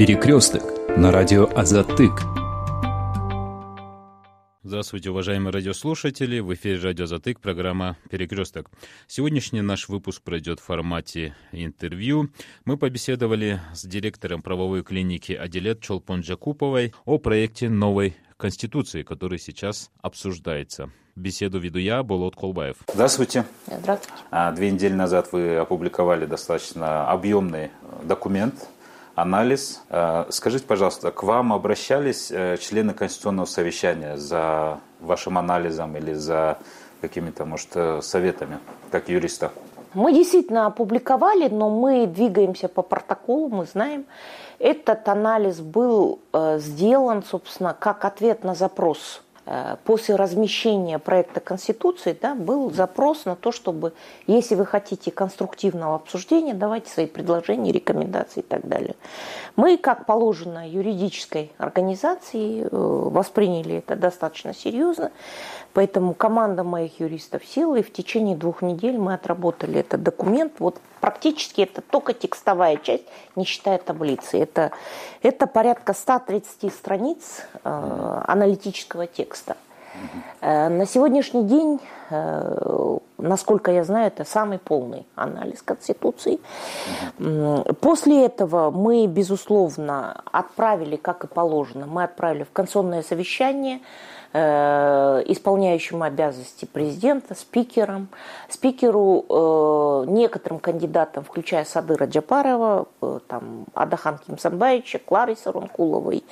Перекресток на радио Азатык. Здравствуйте, уважаемые радиослушатели. В эфире радио Затык, программа «Перекресток». Сегодняшний наш выпуск пройдет в формате интервью. Мы побеседовали с директором правовой клиники Аделет Чолпон-Джакуповой о проекте новой Конституции, который сейчас обсуждается. Беседу веду я, Болот Колбаев. Здравствуйте. Здравствуйте. А, две недели назад вы опубликовали достаточно объемный документ анализ. Э, скажите, пожалуйста, к вам обращались э, члены Конституционного совещания за вашим анализом или за какими-то, может, э, советами, как юриста? Мы действительно опубликовали, но мы двигаемся по протоколу, мы знаем. Этот анализ был сделан, собственно, как ответ на запрос после размещения проекта Конституции да, был запрос на то, чтобы, если вы хотите конструктивного обсуждения, давайте свои предложения, рекомендации и так далее. Мы, как положено юридической организации, э, восприняли это достаточно серьезно. Поэтому команда моих юристов села, и в течение двух недель мы отработали этот документ. Вот практически это только текстовая часть, не считая таблицы. Это, это порядка 130 страниц э, аналитического текста. Э, на сегодняшний день, э, насколько я знаю, это самый полный анализ Конституции. После этого мы, безусловно, отправили, как и положено, мы отправили в конституционное совещание Э, исполняющему обязанности президента, спикером, спикеру, э, некоторым кандидатам, включая Садыра Джапарова, э, там, Адахан Кимсанбаевича, Клары Саронкуловой,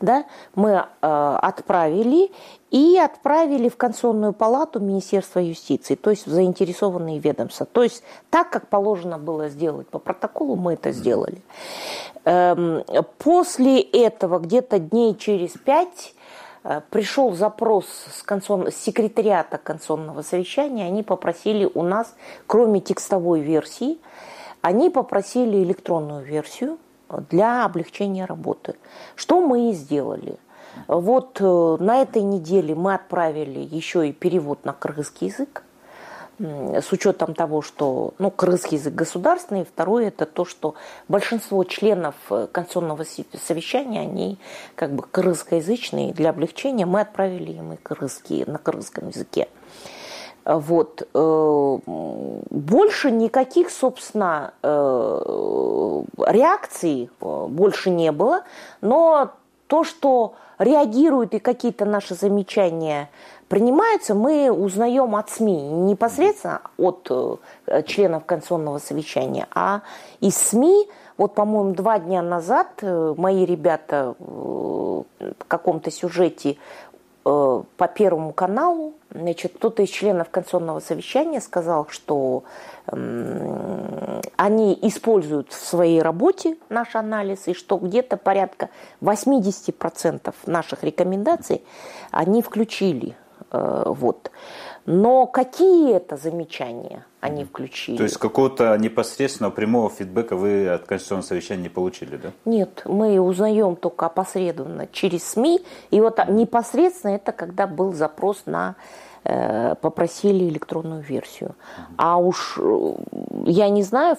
да, мы отправили и отправили в Конституционную палату Министерства юстиции, то есть в заинтересованные ведомства. То есть так, как положено было сделать по протоколу, мы это сделали. Эм, после этого, где-то дней через пять, пришел запрос с, консон... секретариата консонного совещания, они попросили у нас, кроме текстовой версии, они попросили электронную версию для облегчения работы. Что мы и сделали. Вот э, на этой неделе мы отправили еще и перевод на кыргызский язык с учетом того, что ну, крымский язык государственный, второе это то, что большинство членов э, Конституционного совещания, они как бы крымскоязычные, для облегчения мы отправили им и крымские, на крымском языке. Вот. Э, больше никаких, собственно, э, реакций больше не было, но то, что реагируют и какие-то наши замечания принимаются, мы узнаем от СМИ, непосредственно от э, членов Конституционного совещания, а из СМИ, вот, по-моему, два дня назад э, мои ребята в каком-то сюжете э, по Первому каналу, значит, кто-то из членов Конституционного совещания сказал, что они используют в своей работе наш анализ, и что где-то порядка 80% наших рекомендаций они включили Э, вот. Но какие это замечания они включили? То есть какого-то непосредственного прямого фидбэка вы от Конституционного совещания не получили, да? Нет, мы узнаем только опосредованно через СМИ. И вот непосредственно это когда был запрос на э, попросили электронную версию. А уж э, я не знаю,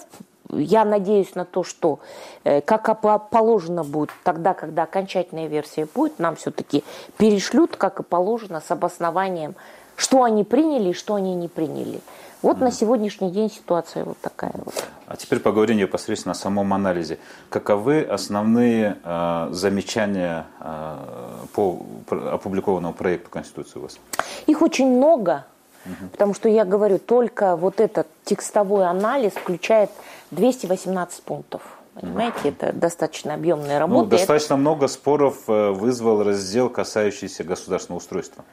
я надеюсь на то, что э, как положено будет тогда, когда окончательная версия будет, нам все-таки перешлют, как и положено, с обоснованием, что они приняли и что они не приняли. Вот на сегодняшний день ситуация вот такая вот. А теперь поговорим непосредственно о самом анализе. Каковы основные э, замечания э, по опубликованному проекту Конституции у вас? Их очень много. Потому что я говорю, только вот этот текстовой анализ включает 218 пунктов. Понимаете, это достаточно объемная работа. Ну, достаточно это... много споров э, вызвал раздел, касающийся государственного устройства.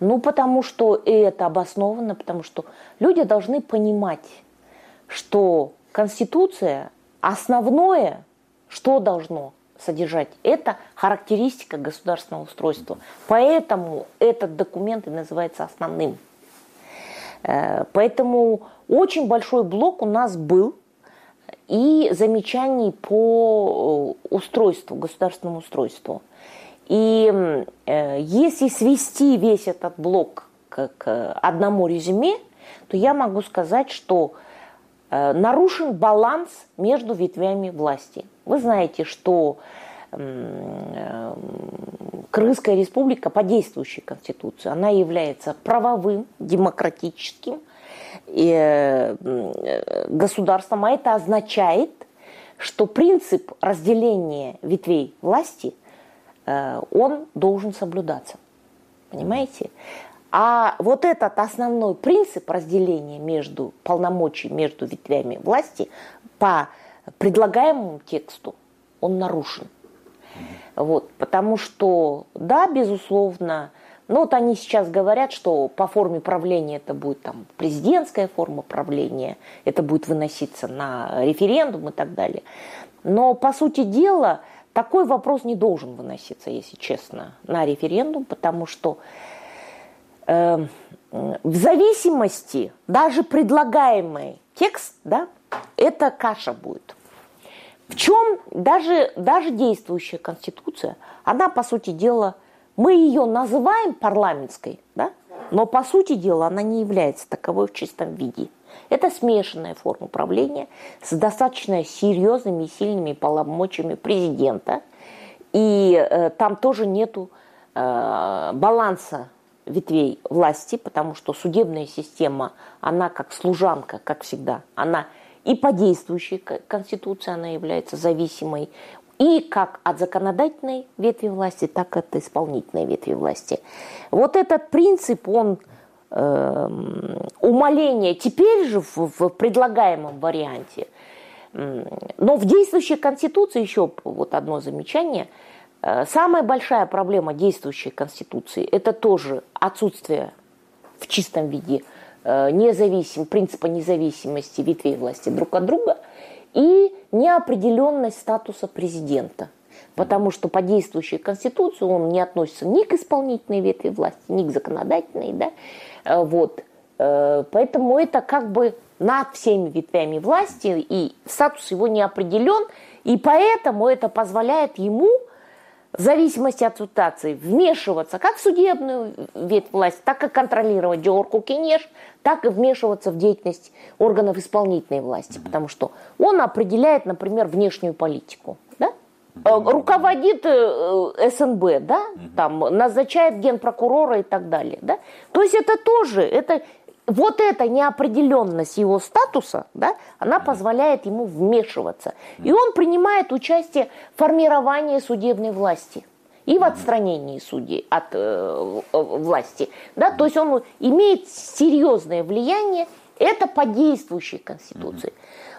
Ну, потому что и это обосновано, потому что люди должны понимать, что Конституция основное, что должно содержать, это характеристика государственного устройства. Поэтому этот документ и называется основным. Э, поэтому очень большой блок у нас был и замечаний по э, устройству, государственному устройству. И э, если свести весь этот блок к, к одному резюме, то я могу сказать, что нарушен баланс между ветвями власти. Вы знаете, что э, Крымская республика по действующей конституции, она является правовым, демократическим э, государством, а это означает, что принцип разделения ветвей власти, он должен соблюдаться. Понимаете? А вот этот основной принцип разделения между полномочий, между ветвями власти по предлагаемому тексту, он нарушен. Вот, потому что, да, безусловно, ну вот они сейчас говорят, что по форме правления это будет там президентская форма правления, это будет выноситься на референдум и так далее. Но по сути дела такой вопрос не должен выноситься, если честно, на референдум, потому что э, в зависимости, даже предлагаемый текст, да, это каша будет. В чем даже, даже действующая конституция, она, по сути дела, мы ее называем парламентской, да, но по сути дела она не является таковой в чистом виде. Это смешанная форма управления с достаточно серьезными и сильными полномочиями президента. И э, там тоже нету э, баланса ветвей власти, потому что судебная система, она как служанка, как всегда, она и по действующей конституции она является зависимой, и как от законодательной ветви власти, так и от исполнительной ветви власти. Вот этот принцип, он э, умаление теперь же в, в предлагаемом варианте, но в действующей конституции еще вот одно замечание – Э, самая большая проблема действующей Конституции – это тоже отсутствие в чистом виде э, независим, принципа независимости ветвей власти друг от друга и неопределенность статуса президента. Потому что по действующей Конституции он не относится ни к исполнительной ветви власти, ни к законодательной. Да? Э, вот. Поэтому это как бы над всеми ветвями власти, и статус его не определен, и поэтому это позволяет ему в зависимости от ситуации вмешиваться как в судебную ветвь власти, так и контролировать Диорку Кенеш, так и вмешиваться в деятельность органов исполнительной власти, потому что он определяет, например, внешнюю политику. Да? Э, руководит э, СНБ, да, там, назначает генпрокурора и так далее. Да? То есть это тоже, это вот эта неопределенность его статуса, да, она позволяет ему вмешиваться. И он принимает участие в формировании судебной власти и в отстранении судей от э, власти. Да? То есть он имеет серьезное влияние, это по действующей Конституции.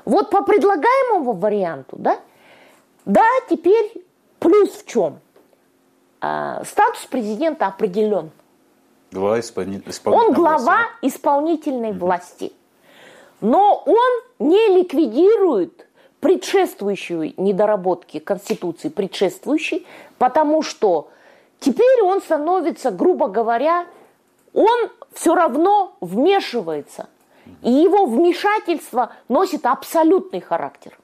Вот по предлагаемому варианту, да, да, теперь плюс в чем? А, статус президента определен. Глава исполни... Он глава власти, исполнительной власти. Но он не ликвидирует предшествующие недоработки Конституции, предшествующей, потому что теперь он становится, грубо говоря, он все равно вмешивается. И его вмешательство носит абсолютный характер.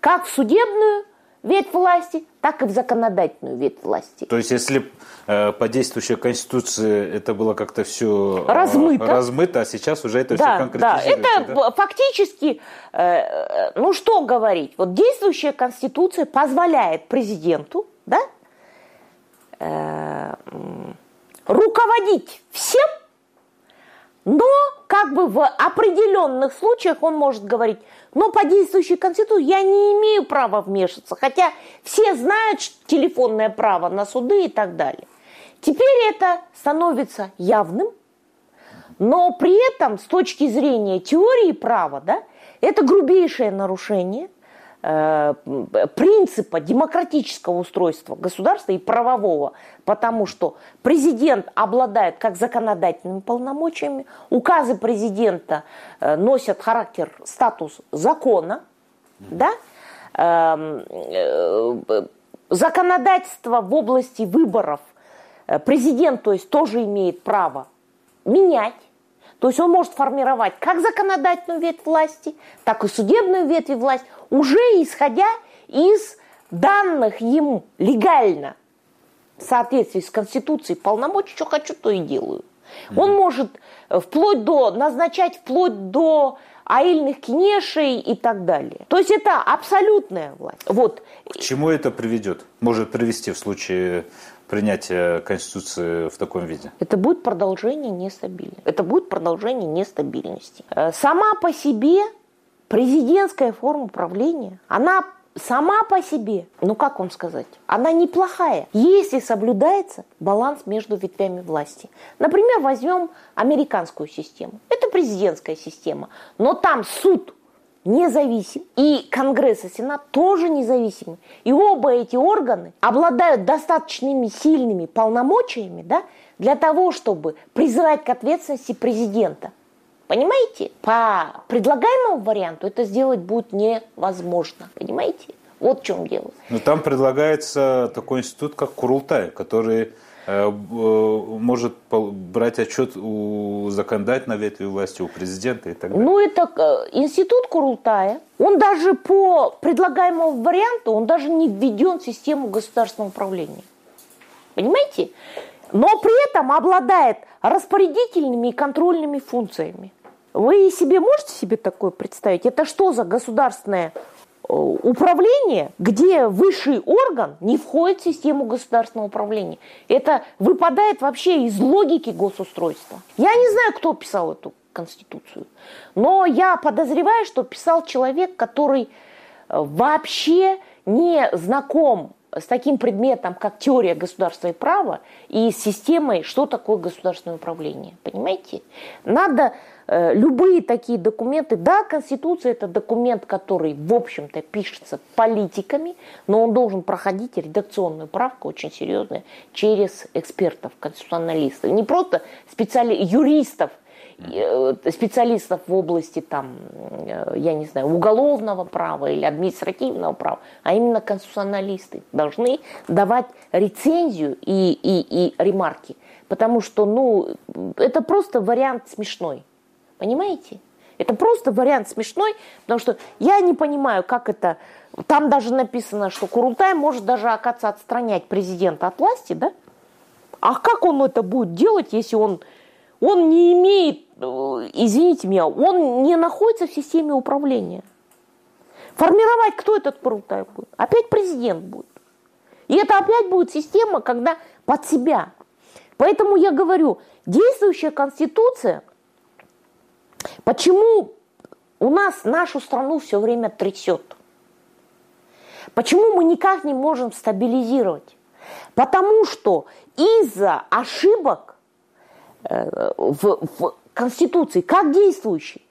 Как в судебную ветвь власти, так и в законодательную ветвь власти. То есть, если э, по действующей конституции это было как-то все э, размыто, размыто а сейчас уже это да, все конкретизируется. Да, это да? фактически, э, э, ну что говорить, вот действующая конституция позволяет президенту, да, э, руководить всем, но как бы в определенных случаях он может говорить, но по действующей конституции я не имею права вмешиваться, хотя все знают телефонное право на суды и так далее. Теперь это становится явным, но при этом с точки зрения теории права, да, это грубейшее нарушение принципа демократического устройства государства и правового, потому что президент обладает как законодательными полномочиями, указы президента э, носят характер, статус закона, да, эм, э, законодательство в области выборов президент, то есть, тоже имеет право менять, то есть он может формировать как законодательную ветвь власти, так и судебную ветвь власти, уже исходя из данных ему легально в соответствии с Конституцией полномочий, что хочу, то и делаю. Он может вплоть до, назначать вплоть до аильных кинешей и так далее. То есть это абсолютная власть. Вот. К чему это приведет? Может привести в случае принятия Конституции в таком виде? Это будет продолжение нестабильности. Это будет продолжение нестабильности. Э, сама по себе президентская форма управления, она сама по себе, ну как вам сказать, она неплохая, если соблюдается баланс между ветвями власти. Например, возьмем американскую систему. Это президентская система, но там суд независим, и Конгресс и Сенат тоже независимы. И оба эти органы обладают достаточными сильными полномочиями да, для того, чтобы призывать к ответственности президента. Понимаете? По предлагаемому варианту это сделать будет невозможно. Понимаете? Вот в чем дело. Но там предлагается такой институт, как Курултай, который может брать отчет у законодательной ветви власти, у президента и так далее. Ну, это э, институт Курултая. Он даже по предлагаемому варианту, он даже не введен в систему государственного управления. Понимаете? Но при этом обладает распорядительными и контрольными функциями. Вы себе можете себе такое представить? Это что за государственное э, управление, где высший орган не входит в систему государственного управления. Это выпадает вообще из логики госустройства. Я не знаю, кто писал эту конституцию, но я подозреваю, что писал человек, который э, вообще не знаком с таким предметом, как теория государства и права, и с системой, что такое государственное управление. Понимаете? Надо Э, любые такие документы, да, Конституция это документ, который, в общем-то, пишется политиками, но он должен проходить редакционную правку очень серьезную через экспертов, конституционалистов. Не просто специали... юристов, э, специалистов в области там, э, я не знаю, уголовного права или административного права, а именно конституционалисты должны давать рецензию и, и, и ремарки. Потому что, ну, это просто вариант смешной. Понимаете? Это просто вариант смешной, потому что я не понимаю, как это... Там даже написано, что Курултай может даже, оказаться, отстранять президента от власти, да? А как он это будет делать, если он, он не имеет, э, извините меня, он не находится в системе управления? Формировать кто этот Курултай будет? Опять президент будет. И это опять будет система, когда под себя. Поэтому я говорю, действующая конституция – Почему у нас нашу страну все время трясет? Почему мы никак не можем стабилизировать? Потому что из-за ошибок э, в, в Конституции, как действующей,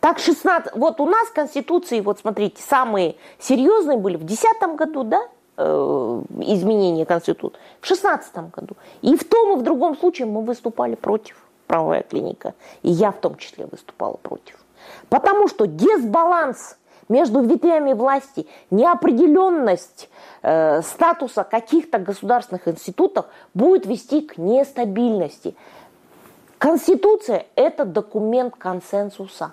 так 16, вот у нас Конституции, вот смотрите, самые серьезные были в 2010 году, да, э, изменения Конституции, в 2016 году. И в том и в другом случае мы выступали против правовая клиника, и я в том числе выступала против. Потому что дисбаланс между ветвями власти, неопределенность э, статуса каких-то государственных институтов будет вести к нестабильности. Конституция – это документ консенсуса.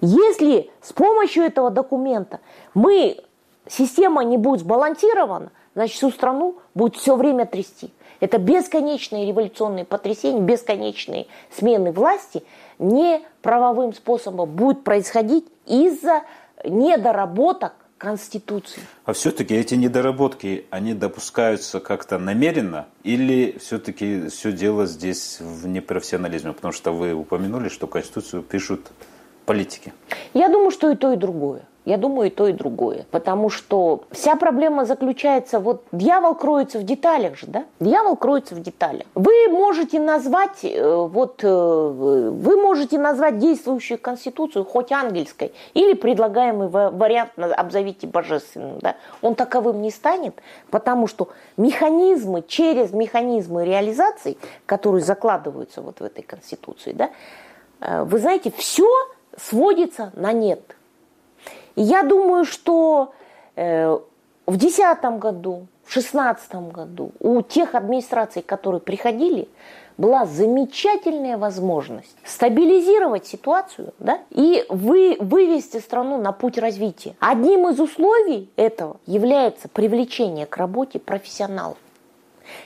Если с помощью этого документа мы, система не будет сбалансирована, значит всю страну будет все время трясти. Это бесконечные революционные потрясения, бесконечные смены власти не правовым способом будут происходить из-за недоработок Конституции. А все-таки эти недоработки, они допускаются как-то намеренно или все-таки все дело здесь в непрофессионализме? Потому что вы упомянули, что Конституцию пишут политики. Я думаю, что и то, и другое. Я думаю, и то, и другое. Потому что вся проблема заключается, вот дьявол кроется в деталях же, да? Дьявол кроется в деталях. Вы можете назвать, э, вот, э, вы можете назвать действующую конституцию хоть ангельской, или предлагаемый вариант обзовите божественным, да? Он таковым не станет, потому что механизмы, через механизмы реализации, которые закладываются вот в этой конституции, да, э, вы знаете, все сводится на нет. Я думаю, что э, в 2010 году, в 2016 году у тех администраций, которые приходили, была замечательная возможность стабилизировать ситуацию да, и вы, вывести страну на путь развития. Одним из условий этого является привлечение к работе профессионалов.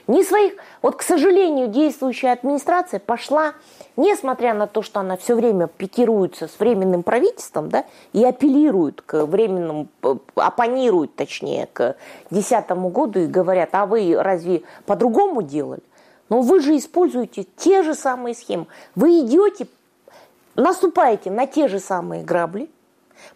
Ни своих, вот, к сожалению, действующая администрация пошла, несмотря на то, что она все время пикируется с временным правительством, да, и апеллирует к временному, оппонирует, точнее, к 2010 году и говорят, а вы разве по-другому делали? Но вы же используете те же самые схемы. Вы идете, наступаете на те же самые грабли,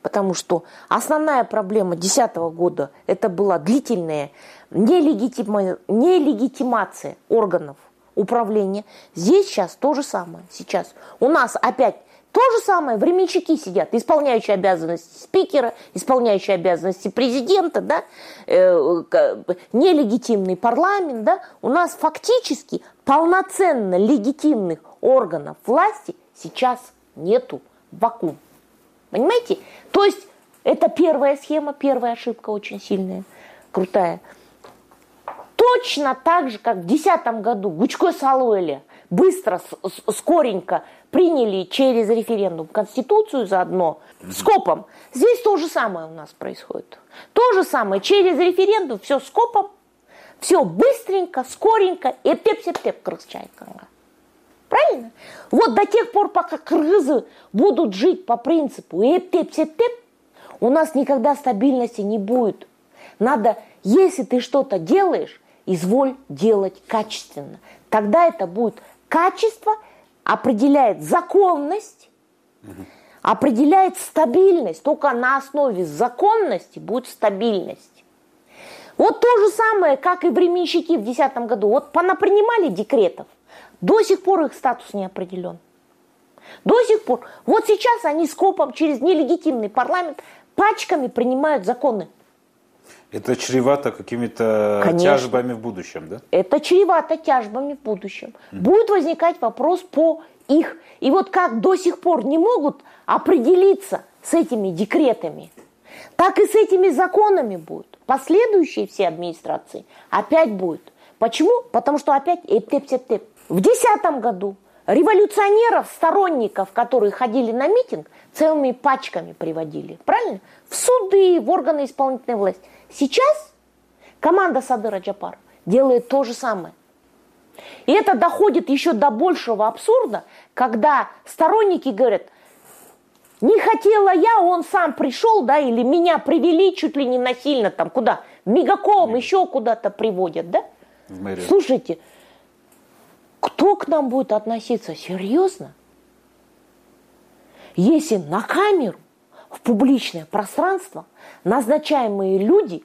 потому что основная проблема 2010 года это была длительная нелегитима, нелегитимация органов управления. Здесь сейчас то же самое. Сейчас у нас опять то же самое, временщики сидят, исполняющие обязанности спикера, исполняющие обязанности президента, да, э, нелегитимный парламент, да, у нас фактически полноценно легитимных органов власти сейчас нету, вакуум. Понимаете? То есть это первая схема, первая ошибка очень сильная, крутая. Точно так же, как в 2010 году Гучко Салуэля быстро, скоренько приняли через референдум Конституцию заодно, скопом. Здесь то же самое у нас происходит. То же самое, через референдум все скопом, все быстренько, скоренько, и теп-сеп-теп крысчайканга. Правильно? Вот до тех пор, пока кыргызы будут жить по принципу эп-теп-сеп-теп, у нас никогда стабильности не будет. Надо, если ты что-то делаешь, изволь делать качественно. Тогда это будет качество, определяет законность, определяет стабильность. Только на основе законности будет стабильность. Вот то же самое, как и временщики в 2010 году. Вот понапринимали декретов, до сих пор их статус не определен. До сих пор. Вот сейчас они скопом через нелегитимный парламент пачками принимают законы. Это чревато какими-то тяжбами в будущем, да? Это чревато тяжбами в будущем. Mm. Будет возникать вопрос по их. И вот как до сих пор не могут определиться с этими декретами, так и с этими законами будет. Последующие все администрации опять будет. Почему? Потому что опять эптеп-септеп. В 2010 году революционеров, сторонников, которые ходили на митинг, целыми пачками приводили. Правильно? В суды, в органы исполнительной власти. Сейчас команда Садыра Джапар делает то же самое. И это доходит еще до большего абсурда, когда сторонники говорят, не хотела я, он сам пришел, да, или меня привели чуть ли не насильно там куда, Мегаком, еще куда-то приводят, да? Слушайте, кто к нам будет относиться серьезно, если на камеру в публичное пространство назначаемые люди,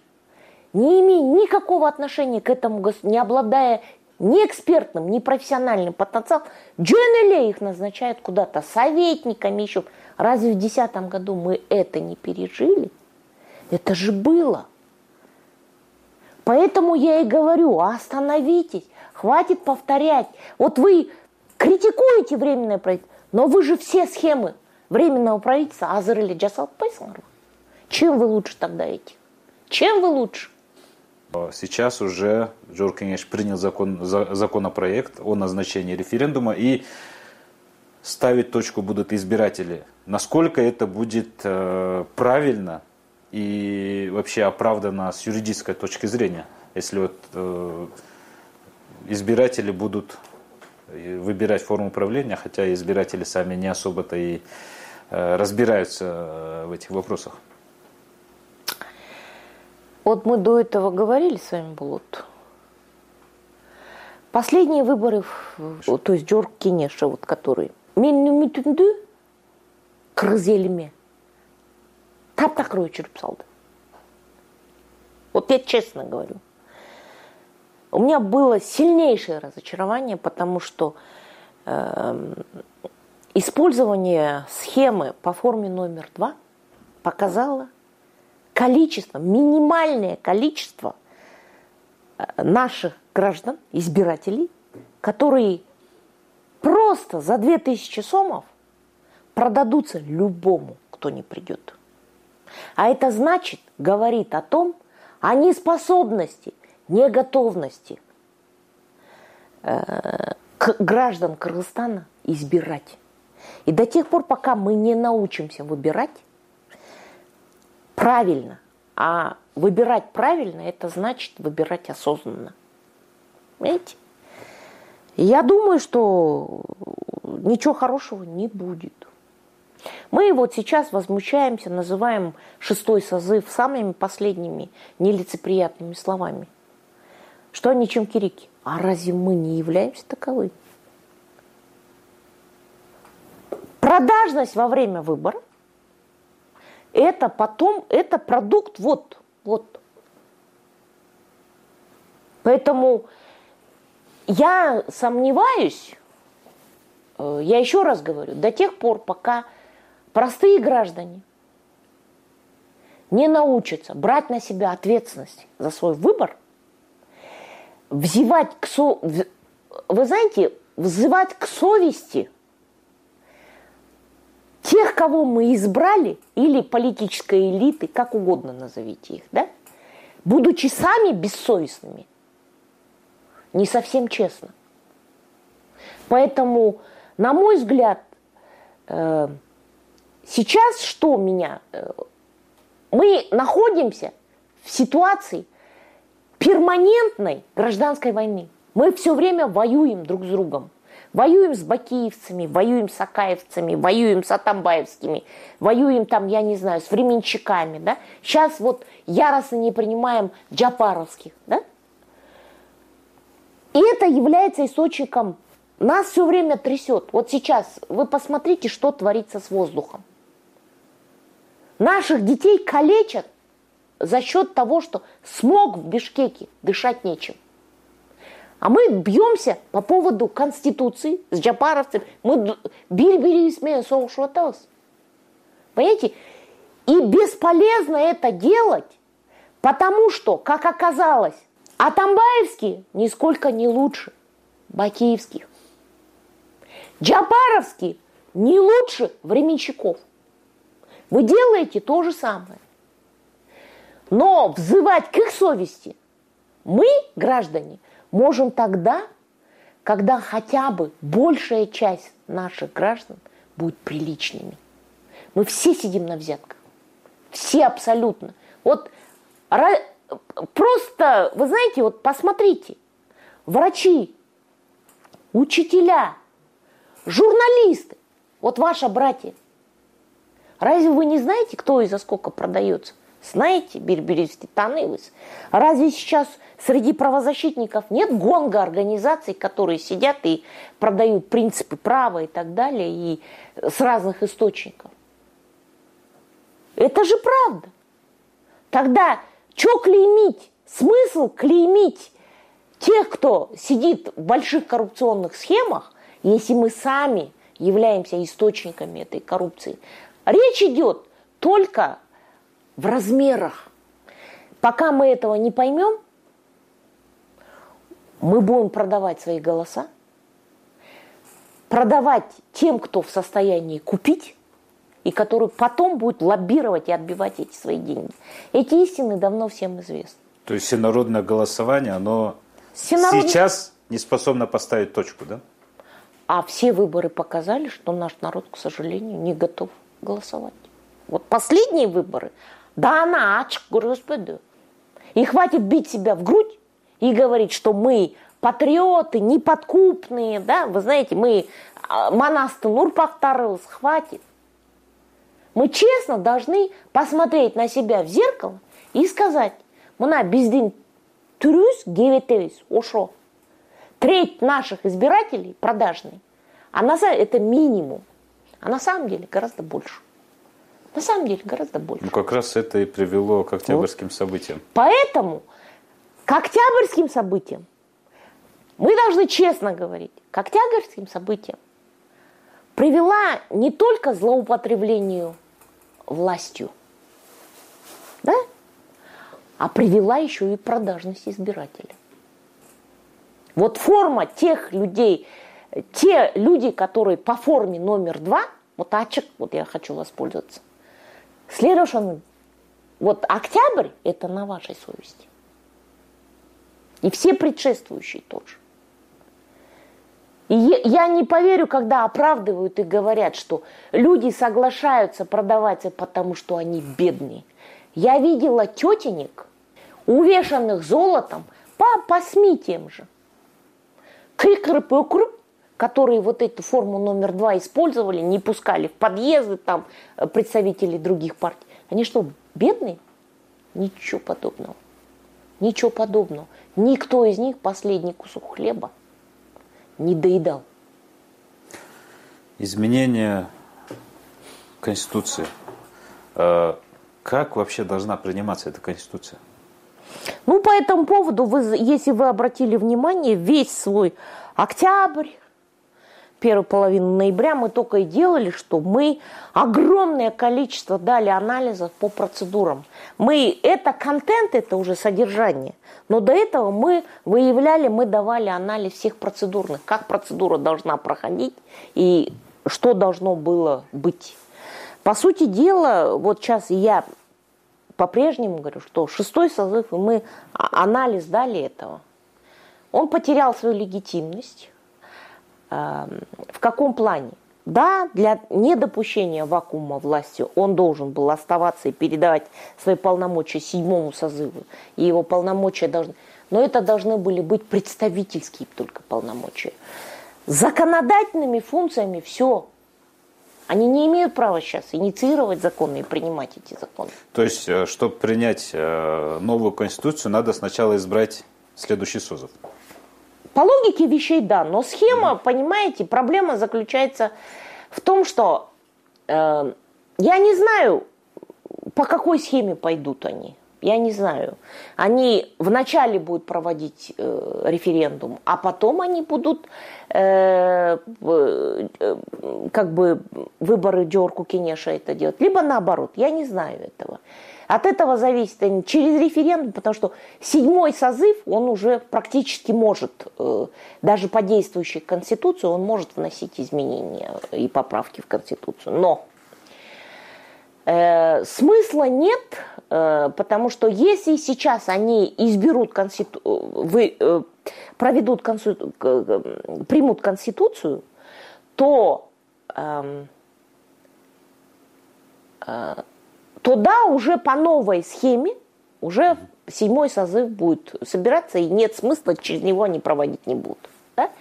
не имея никакого отношения к этому, не обладая ни экспертным, ни профессиональным потенциалом, Джонеле их назначают куда-то советниками еще. Разве в 2010 году мы это не пережили? Это же было. Поэтому я и говорю, остановитесь, хватит повторять. Вот вы критикуете временное правительство, но вы же все схемы временного правительства азырили жасалып қойсыңар чем вы лучше тогда этих? Чем вы лучше? Сейчас уже Джор Кенеш принял закон, законопроект о назначении референдума и ставить точку будут избиратели. Насколько это будет э, правильно и вообще оправдано с юридической точки зрения, если вот э, избиратели будут выбирать форму управления, хотя избиратели сами не особо-то и э, разбираются э, в этих вопросах. Вот мы до этого говорили с вами, Булут. Последние выборы, то есть Джорг Кенеша, вот который. Мен үмітімді қырғыз еліме тап тақыр өшіріп салды. Вот я честно говорю. У меня было сильнейшее разочарование, потому что э, использование схемы по форме номер два показало, количество, минимальное количество э, наших граждан, избирателей, которые просто за 2000 сомов продадутся любому, кто не придет. А это значит, говорит о том, о неспособности, неготовности э, граждан Кыргызстана избирать. И до тех пор, пока мы не научимся выбирать, правильно. А выбирать правильно, это значит выбирать осознанно. Понимаете? Я думаю, что ничего хорошего не будет. Мы вот сейчас возмущаемся, называем шестой созыв самыми последними нелицеприятными словами. Что они чем кирики? А разве мы не являемся таковыми? Продажность во время выбора – это потом, это продукт вот, вот. Поэтому я сомневаюсь, э, я еще раз говорю, до тех пор, пока простые граждане не научатся брать на себя ответственность за свой выбор, взывать к со... вы знаете, взывать к совести тех, кого мы избрали, или политической элиты, как угодно назовите их, да, будучи сами бессовестными – не совсем честно. Поэтому, на мой взгляд, э, сейчас что меня? Э, мы находимся в ситуации перманентной гражданской войны. Мы все время воюем друг с другом. Воюем с бакиевцами, воюем с акаевцами, воюем с атамбаевскими, воюем там, я не знаю, с временщиками, да. Сейчас вот яростно не принимаем джапаровских, да. И это является источником, нас все время трясет. Вот сейчас вы посмотрите, что творится с воздухом. Наших детей калечат за счет того, что смог в Бишкеке, дышать нечем. А мы бьемся по поводу Конституции с джапаровцами. Мы били-били смеем соушваталось. Понимаете? И бесполезно это делать, потому что, как оказалось, а Тамбаевские нисколько не лучше Бакиевских. Джапаровские не лучше временщиков. Вы делаете то же самое. Но взывать к их совести мы, граждане, можем тогда, когда хотя бы большая часть наших граждан будет приличными. Мы все сидим на взятках. Все абсолютно. Вот просто, вы знаете, вот посмотрите, врачи, учителя, журналисты, вот ваши братья. Разве вы не знаете, кто и за сколько продается? Знаете, Бирберис Титанылыс? Разве сейчас среди правозащитников нет гонга организаций, которые сидят и продают принципы права и так далее, и с разных источников? Это же правда. Тогда что клеймить? Смысл клеймить тех, кто сидит в больших коррупционных схемах, если мы сами являемся источниками этой коррупции. Речь идет только в размерах. Пока мы этого не поймем, мы будем продавать свои голоса, продавать тем, кто в состоянии купить, и который потом будет лоббировать и отбивать эти свои деньги. Эти истины давно всем известны. То есть всенародное голосование, оно Всенарод... сейчас не способно поставить точку, да? А все выборы показали, что наш народ, к сожалению, не готов голосовать. Вот последние выборы, да она ачк, господи. И хватит бить себя в грудь и говорить, что мы патриоты, неподкупные, да, вы знаете, мы а, монасты Нурпахтарылс, хватит. Мы честно должны посмотреть на себя в зеркало и сказать, мына біздің түріз геветевис, ошо. Треть наших избирателей продажный. А на самом это минимум. А на самом деле гораздо больше. На самом деле гораздо больше. Ну, как раз это и привело к октябрьским вот. событиям. Поэтому к октябрьским событиям мы должны честно говорить, к октябрьским событиям привела не только злоупотреблению властью, да? а привела еще и продажность избирателя. Вот форма тех людей, те люди, которые по форме номер два, вот ачек, вот я хочу воспользоваться. Следующий, вот октябрь, это на вашей совести. И все предшествующие тоже. И я не поверю, когда оправдывают и говорят, что люди соглашаются продаваться, потому что они бедные. Я видела тетенек, увешанных золотом, по, по СМИ тем же. крикры которые вот эту форму номер два использовали, не пускали в подъезды там э, представителей других партий. Они что, бедные? Ничего подобного. Ничего подобного. Никто из них последний кусок хлеба не доедал. Изменение Конституции. Э, как вообще должна приниматься эта Конституция? Ну, по этому поводу, вы, если вы обратили внимание, весь свой октябрь, первую половину ноября мы только и делали, что мы огромное количество дали анализов по процедурам. Мы, это контент, это уже содержание. Но до этого мы выявляли, мы давали анализ всех процедурных, как процедура должна проходить и что должно было быть. По сути дела, вот сейчас я по-прежнему говорю, что шестой созыв, и мы анализ дали этого. Он потерял свою легитимность. Эм, в каком плане? Да, для недопущения вакуума власти он должен был оставаться и передавать свои полномочия седьмому созыву, и его полномочия должны... Но это должны были быть представительские только полномочия. Законодательными функциями все они не имеют права сейчас инициировать законы и принимать эти законы. То есть, э, чтобы принять э, новую конституцию, надо сначала избрать следующий созыв? По логике вещей, да. Но схема, mm понимаете, проблема заключается в том, что э, я не знаю, по какой схеме пойдут они. Я не знаю. Они вначале будут проводить э, референдум, а потом они будут э, э, как бы выборы Джорку Кенеша это делать. Либо наоборот, я не знаю этого. От этого зависит через референдум, потому что седьмой созыв, он уже практически может, э, даже по действующей Конституции, он может вносить изменения и поправки в Конституцию. Но Э, смысла нет, э, потому что если сейчас они изберут конститу... вы, э, проведут конститу... примут конституцию, то эм, э, то да, уже по новой схеме уже седьмой созыв будет собираться, и нет смысла через него они проводить не будут. Да?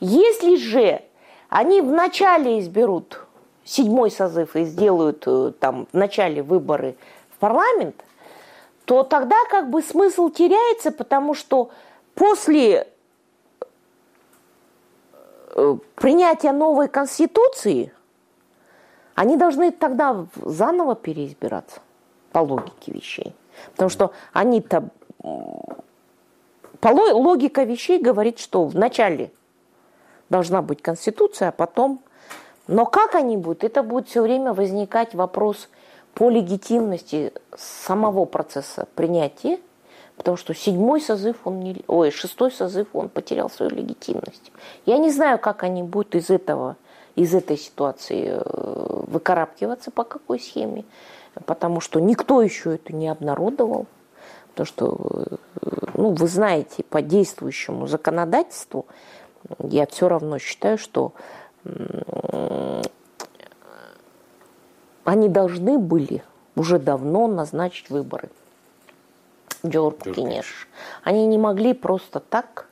Если же они вначале изберут седьмой созыв и сделают э, там в начале выборы в парламент, то тогда как бы смысл теряется, потому что после э, принятия новой конституции они должны тогда заново переизбираться по логике вещей. Потому что они-то... По логика вещей говорит, что вначале должна быть конституция, а потом но как они будут, это будет все время возникать вопрос по легитимности самого процесса принятия, потому что седьмой созыв, он не, ой, шестой созыв, он потерял свою легитимность. Я не знаю, как они будут из этого, из этой ситуации э, выкарабкиваться, по какой схеме, потому что никто еще это не обнародовал. Потому что, э, ну, вы знаете, по действующему законодательству я все равно считаю, что они должны были уже давно назначить выборы. Джордж Кинеш. Они не могли просто так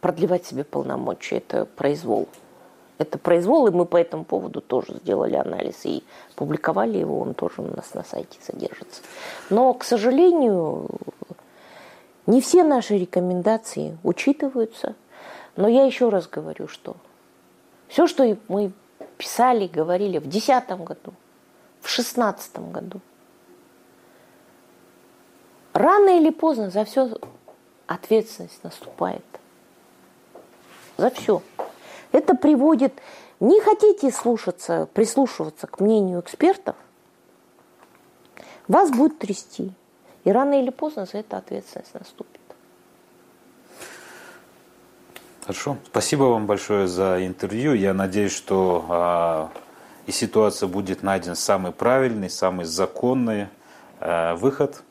продлевать себе полномочия. Это произвол. Это произвол, и мы по этому поводу тоже сделали анализ и публиковали его, он тоже у нас на сайте содержится. Но, к сожалению, не все наши рекомендации учитываются. Но я еще раз говорю, что все, что мы писали, говорили в 2010 году, в 2016 году, рано или поздно за все ответственность наступает. За все. Это приводит... Не хотите слушаться, прислушиваться к мнению экспертов, вас будет трясти. И рано или поздно за это ответственность наступит. Хорошо. Спасибо вам большое за интервью. Я надеюсь, что а, и ситуация будет найден самый правильный, самый законный а, выход.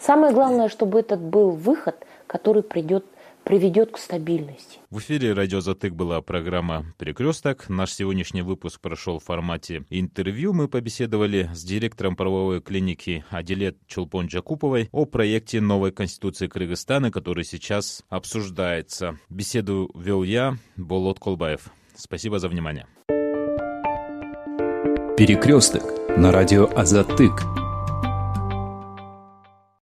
Самое главное, чтобы этот был выход, который придет приведет к стабильности. В эфире «Радио Затык» была программа «Перекресток». Наш сегодняшний выпуск прошел в формате интервью. Мы побеседовали с директором правовой клиники Аделет Чулпон Джакуповой о проекте новой Конституции Кыргызстана, который сейчас обсуждается. Беседу вел я, Болот Колбаев. Спасибо за внимание. Перекресток на радио Азатык.